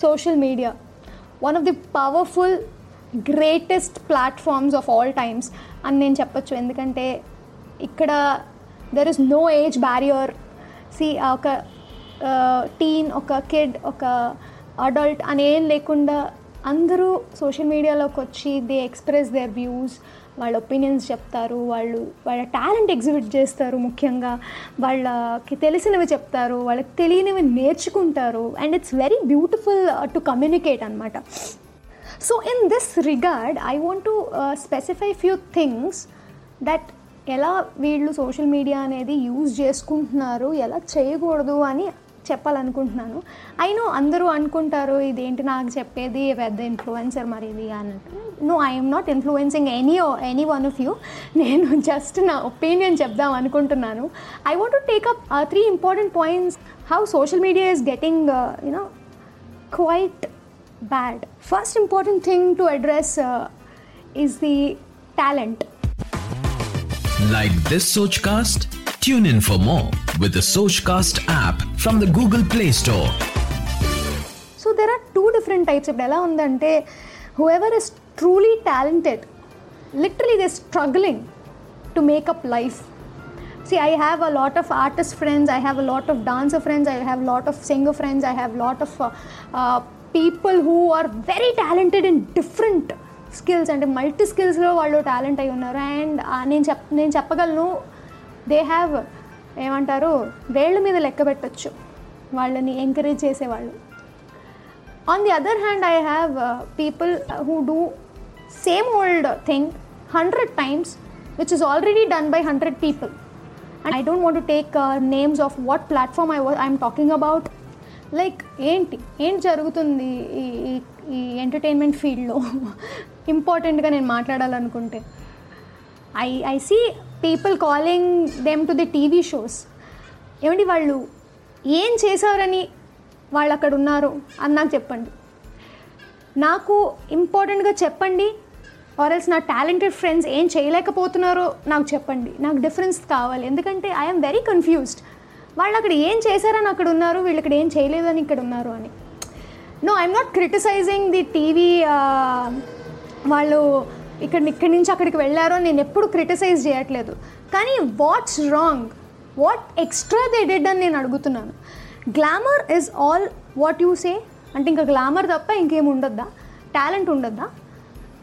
Social media one of the powerful greatest platforms of all times అని నేను చెప్పొచ్చు ఎందుకంటే ఇక్కడ there is no age barrier see ఒక టీన్ ఒక కిడ్ ఒక అడల్ట్ అని ఏం లేకుండా అందరూ సోషల్ మీడియాలోకి వచ్చి దే ఎక్స్ప్రెస్ దేర్ వ్యూస్ వాళ్ళ ఒపీనియన్స్ చెప్తారు వాళ్ళు వాళ్ళ టాలెంట్ ఎగ్జిబిట్ చేస్తారు ముఖ్యంగా. వాళ్ళకి తెలిసినవి చెప్తారు వాళ్ళకి తెలియనివి నేర్చుకుంటారు. And it's very beautiful to communicate అనమాట so in this regard I want to specify few things that ఎలా వీళ్ళు సోషల్ మీడియా అనేది యూజ్ చేసుకుంటున్నారు ఎలా చేయకూడదు అని చెప్పాలనుకుంటున్నాను. అయినో అందరూ అనుకుంటారు ఇదేంటి నాకు చెప్పేది పెద్ద ఇన్ఫ్లుయెన్సర్ మరి ఇది? అన్నట్టు. No I'm not influencing any any one of you నేను జస్ట్ నా ఒపీనియన్ చెప్దాం అనుకుంటున్నాను. I want to take up three important points how social media is getting you know quite bad first important thing to address is the talent talent. Like this Sochcast? Tune in for more with the Sochcast app from the Google Play Store. So there are two different types. ఇప్పుడు ఎలా ఉందంటే is truly talented, literally they're struggling to make up life. See, I have a lot of artist friends, I have a lot of dancer friends, I have a lot of singer friends, I have a lot of uh, uh, people who are very talented in different skills అంటే multi స్కిల్స్లో వాళ్ళు talent అయి ఉన్నారు and నేను చెప్ నేను చెప్పగలను they have ఏమంటారు వేళ్ళ మీద లెక్క పెట్టచ్చు. వాళ్ళని ఎంకరేజ్ చేసేవాళ్ళు. On the other hand I have people who do same old thing hundred times which is already done by hundred people and I don't want take names of what platform I I'm talking about like ఏంటి ఏంటి జరుగుతుంది ఈ ఈ entertainment ఫీల్డ్లో ఇంపార్టెంట్గా నేను మాట్లాడాలనుకుంటే. I I see people calling them to the TV shows ఏమండి వాళ్ళు? ఏం చేశారని వాళ్ళు అక్కడ ఉన్నారు అని నాకు చెప్పండి. నాకు ఇంపార్టెంట్గా చెప్పండి ఆర్ఎల్స్ నా టాలెంటెడ్ ఫ్రెండ్స్ ఏం చేయలేకపోతున్నారో నాకు చెప్పండి. నాకు డిఫరెన్స్ కావాలి. ఎందుకంటే ఐఎమ్ వెరీ కన్ఫ్యూజ్డ్ వాళ్ళు అక్కడ ఏం చేశారని అక్కడ ఉన్నారు వీళ్ళు ఇక్కడ ఏం చేయలేదని ఇక్కడ ఉన్నారు అని. No I'm not criticising the TV వాళ్ళు ఇక్కడ ఇక్కడి నుంచి అక్కడికి వెళ్ళారో నేను ఎప్పుడు క్రిటిసైజ్ చేయట్లేదు. కానీ what's wrong? What extra they did అని నేను అడుగుతున్నాను. Glamour is all what you say? అంటే ఇంకా గ్లామర్ తప్ప ఇంకేం ఉండొద్దా? టాలెంట్ ఉండొద్దా?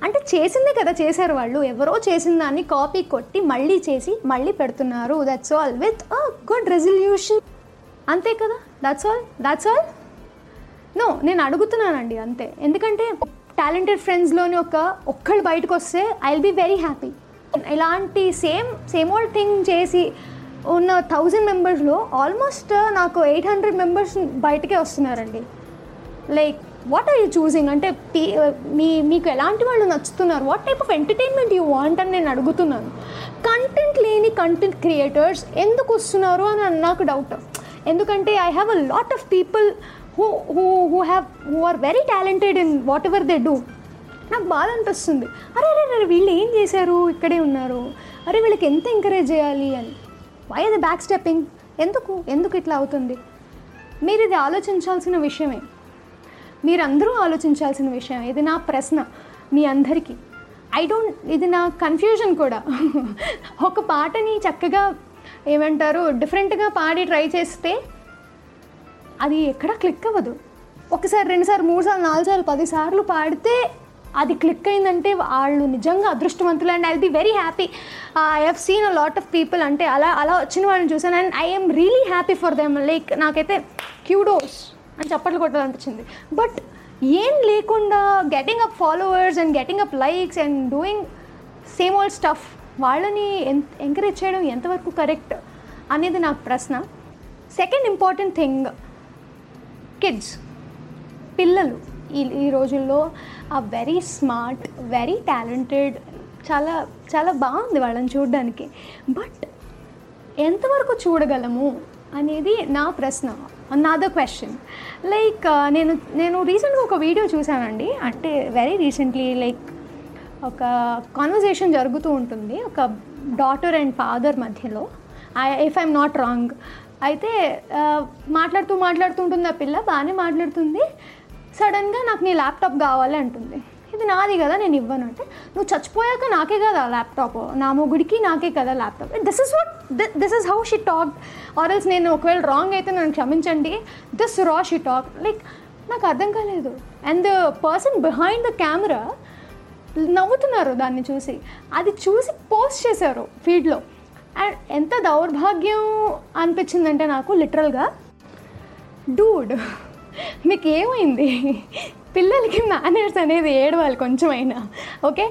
అంటే చేసిందే కదా చేశారు వాళ్ళు. ఎవరో చేసిన దాన్ని కాపీ కొట్టి మళ్ళీ చేసి మళ్ళీ పెడుతున్నారు. That's all with a good resolution అంతే కదా? That's all that's all no నేను అడుగుతున్నానండి అంతే. ఎందుకంటే టాలెంటెడ్ ఫ్రెండ్స్లోని ఒక ఒక్కళ్ళు బయటకు వస్తే I will be very happy ఇలాంటి సేమ్ సేమ్ ఓల్డ్ థింగ్ చేసి ఉన్న థౌజండ్ మెంబర్స్లో ఆల్మోస్ట్ నాకు ఎయిట్ హండ్రెడ్ మెంబర్స్ బయటకే వస్తున్నారండి. Like what are you choosing అంటే పీ- uh, మీ మీకు ఎలాంటి వాళ్ళు నచ్చుతున్నారు? What type of entertainment you want అని నేను అడుగుతున్నాను. కంటెంట్ లేని కంటెంట్ క్రియేటర్స్ ఎందుకు వస్తున్నారు అని నాకు డౌట్ ఎందుకంటే I have a lot of people who who who have who are very talented in whatever they do నాకు బాధ అనిపిస్తుంది. అరే అరే అరే వీళ్ళు ఏం చేశారు? ఇక్కడే ఉన్నారు. అరే వీళ్ళకి ఎంత ఎంకరేజ్ చేయాలి అని. వై అది బ్యాక్ స్టెప్పింగ్ ఎందుకు? ఎందుకు ఇట్లా అవుతుంది? మీరు ఇది ఆలోచించాల్సిన విషయమే. మీరందరూ ఆలోచించాల్సిన విషయం ఇది నా ప్రశ్న మీ అందరికీ. ఐ డోంట్ ఇది నా కన్ఫ్యూజన్ కూడా. ఒక పాటని చక్కగా ఏమంటారు? డిఫరెంట్గా పాడి ట్రై చేస్తే అది ఎక్కడ క్లిక్ అవ్వదు. ఒకసారి రెండుసార్లు మూడు సార్లు పదిసార్లు పాడితే అది క్లిక్ అయిందంటే వాళ్ళు నిజంగా అదృష్టవంతులు and I be very happy I have seen a lot of people అంటే అలా అలా వచ్చిన వాళ్ళని చూసాను and I'm really happy for them like నాకైతే క్యూడోస్ అని చప్పట్లు కొట్టాలనిపించింది. బట్ ఏం లేకుండా getting up followers and getting up likes and doing same old stuff వాళ్ళని ఎంకరేజ్ చేయడం ఎంతవరకు కరెక్ట్ అనేది నాకు ప్రశ్న. సెకండ్ ఇంపార్టెంట్ థింగ్ కిడ్స్ పిల్లలు. ఈ ఈ రోజుల్లో ఆ వెరీ స్మార్ట్ వెరీ టాలెంటెడ్ చాలా చాలా బాగుంది వాళ్ళని చూడడానికి. బట్ ఎంతవరకు చూడగలము అనేది నా ప్రశ్న నాదో క్వశ్చన్ లైక్ నేను నేను రీసెంట్గా ఒక వీడియో చూశానండి. అంటే వెరీ రీసెంట్లీ లైక్ ఒక కాన్వర్జేషన్ జరుగుతూ ఉంటుంది. ఒక డాటర్ అండ్ ఫాదర్ మధ్యలో. I if I'm not wrong అయితే మాట్లాడుతూ మాట్లాడుతూ ఉంటుంది ఆ పిల్ల బాగానే మాట్లాడుతుంది. సడన్గా నాకు నీ ల్యాప్టాప్ కావాలి అంటుంది. ఇది నాది కదా నేను ఇవ్వను అంటే నువ్వు చచ్చిపోయాక నాకే కదా ల్యాప్టాప్ నా మొగుడికి నాకే కదా laptop this is what this is how she talk ఆర్ఎల్స్ నేను ఒకవేళ రాంగ్ అయితే నన్ను క్షమించండి. దిస్ రా షీ టాక్ లైక్ నాకు అర్థం కాలేదు. And the person behind the camera నవ్వుతున్నారు దాన్ని చూసి. అది చూసి పోస్ట్ చేశారు ఫీడ్లో అండ్ ఎంత దౌర్భాగ్యం అనిపించిందంటే నాకు లిటరల్గా డూడ్ మీకు ఏమైంది పిల్లలకి మేనర్స్ అనేది ఏడవాలి కొంచెమైనా ఓకే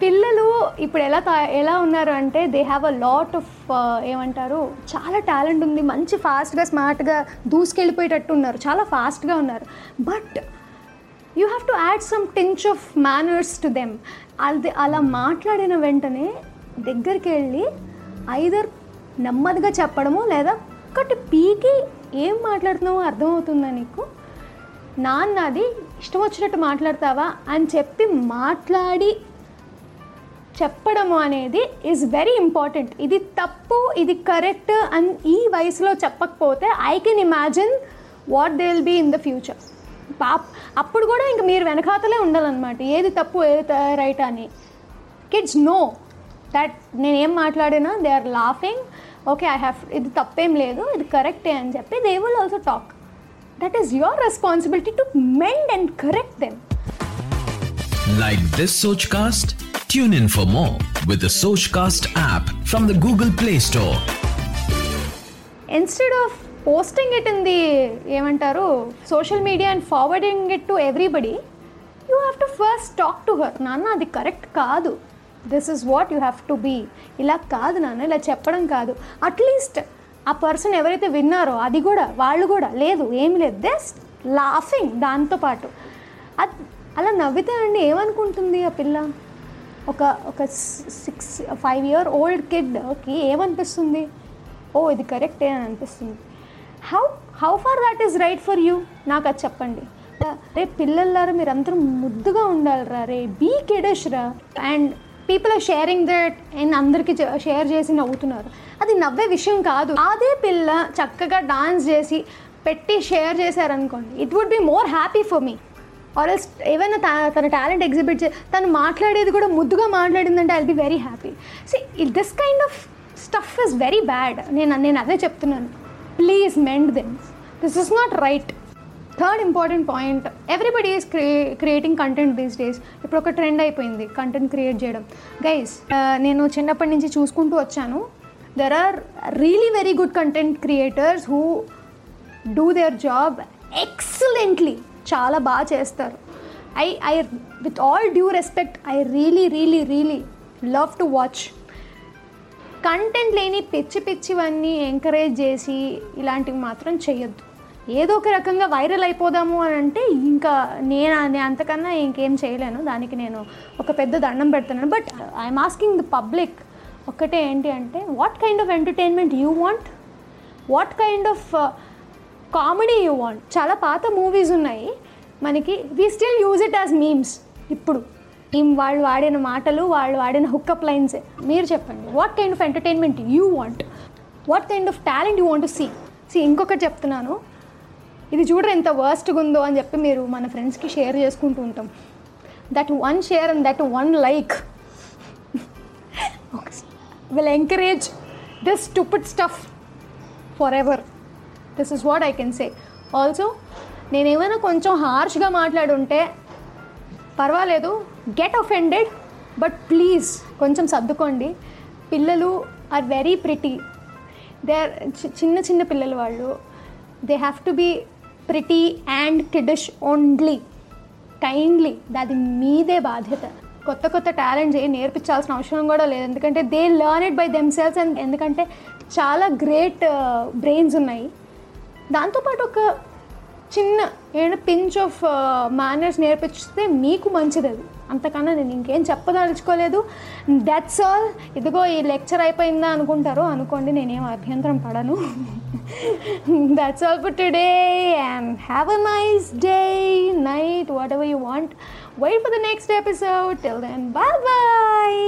పిల్లలు ఇప్పుడు ఎలా తా ఎలా ఉన్నారు అంటే they have a lot of ఏమంటారు చాలా టాలెంట్ ఉంది. మంచి ఫాస్ట్గా స్మార్ట్గా దూసుకెళ్ళిపోయేటట్టు ఉన్నారు చాలా ఫాస్ట్గా ఉన్నారు. But you have to add some tinge of manners to them అది అలా మాట్లాడిన వెంటనే దగ్గరికి వెళ్ళి ఐదర్ నెమ్మదిగా చెప్పడము లేదా ఒకటి పీకి ఏం మాట్లాడుతున్నావో అర్థమవుతుందా నీకు? నాన్నది ఇష్టం వచ్చినట్టు మాట్లాడతావా అని చెప్పి మాట్లాడి చెప్పడము అనేది ఈజ్ వెరీ ఇంపార్టెంట్ ఇది తప్పు ఇది కరెక్ట్ అని ఈ వయసులో చెప్పకపోతే I can imagine what they will be in the future pop అప్పుడు కూడా ఇంక మీరు వెనకాతలే ఉండాలన్నమాట. ఏది తప్పు ఏది రైట్ అని. కిడ్స్ నో దట్ నేనేం మాట్లాడినా they are laughing okay I have ఇది తప్పేం లేదు ఇది కరెక్టే అని చెప్పి they will also talk that is your responsibility to mend and correct them Like this Sochcast? Tune in for more with the Sochcast app from the Google Play Store. Instead of posting it in the ఏమంటారు social media and forwarding it to everybody you have to first talk to her నాన్న అది correct కాదు. This is what you have to be ఇలా కాదు నాన్న ఇలా చెప్పడం కాదు. అట్లీస్ట్ ఆ పర్సన్ ఎవరైతే విన్నారో అది కూడా వాళ్ళు కూడా లేదు ఏమి లేదు జస్ట్ లాఫింగ్ దాంతోపాటు అది అలా నవ్వితే అండి ఏమనుకుంటుంది ఆ పిల్ల? ఒక ఒక సిక్స్ ఫైవ్ ఇయర్ ఓల్డ్ కిడ్కి ఏమనిపిస్తుంది? ఓ ఇది కరెక్టే అని అనిపిస్తుంది. How how far that is right for you నాకు అది చెప్పండి. రే పిల్లలారా మీరు అందరూ ముద్దుగా ఉండాలిరా రే బీ కిడష్ రా. And people are sharing that and అందరికీ షేర్ చేసి నవ్వుతున్నారు. అది నవ్వే విషయం కాదు. అదే పిల్ల చక్కగా డాన్స్ చేసి పెట్టి షేర్ చేశారనుకోండి it would be more happy for me or else ఏవైనా తన టాలెంట్ ఎగ్జిబిట్ చే తను మాట్లాడేది కూడా ముద్దుగా మాట్లాడిందంటే I'll be very happy see this kind of stuff is very bad నేను నేను అదే చెప్తున్నాను. Please mend them this is not right third important point everybody is క్రియే creating content these days ఇప్పుడు ఒక ట్రెండ్ అయిపోయింది కంటెంట్ క్రియేట్ చేయడం. Guys నేను చిన్నప్పటి నుంచి చూసుకుంటూ వచ్చాను. There are really very good content creators who do their job excellently చాలా బాగా చేస్తారు. I I with all due respect I really really really love to watch content లేని పిచ్చి పిచ్చివన్నీ ఎంకరేజ్ చేసి ఇలాంటివి మాత్రం చేయొద్దు. ఏదో ఒక రకంగా వైరల్ అయిపోదాము అని అంటే ఇంకా నేను నేను అంతకన్నా ఇంకేం చేయలేను. దానికి నేను ఒక పెద్ద దండం పెడుతున్నాను. But I'm asking the public ఒక్కటే ఏంటి అంటే what kind of entertainment you want what kind of comedy you want చాలా పాత మూవీస్ ఉన్నాయి. మనకి we still use it as memes ఇప్పుడు. ఈ వాళ్ళు వాడిన మాటలు వాళ్ళు వాడిన హుక్అప్ లైన్స్ మీరు చెప్పండి what kind of entertainment you want what kind of talent you want to see see ఇంకొకటి చెప్తున్నాను. ఇది చూడరు ఎంత వర్స్ట్గా ఉందో అని చెప్పి మీరు మన ఫ్రెండ్స్కి షేర్ చేసుకుంటూ ఉంటాం. That one share and that one like will encourage this stupid stuff forever this is what I can say also నేను ఏమైనా కొంచెం హార్ష్గా మాట్లాడుంటే పర్వాలేదు గెట్ అఫెండెడ్ బట్ ప్లీజ్ కొంచెం సర్దుకోండి. పిల్లలు are very pretty they are చిన్న చిన్న పిల్లలు వాళ్ళు. They have to be pretty and kiddish only kindly దాది మీదే బాధ్యత. కొత్త కొత్త టాలెంట్స్ ఏం నేర్పించాల్సిన అవసరం కూడా లేదు. ఎందుకంటే they learn it by themselves and ఎందుకంటే చాలా గ్రేట్ బ్రెయిన్స్ uh, ఉన్నాయి. దాంతోపాటు ఒక చిన్న ఏదైనా పించ్ ఆఫ్ మేనర్స్ నేర్పిస్తే మీకు మంచిది అది. అంతకన్నా నేను ఇంకేం చెప్పదలుచుకోలేదు. దట్స్ ఆల్ ఇదిగో ఈ లెక్చర్ అయిపోయిందా అనుకుంటారో అనుకోండి నేనేం అభ్యంతరం పడను. That's all for today and have a nice day night whatever you want wait for the next episode till then bye bye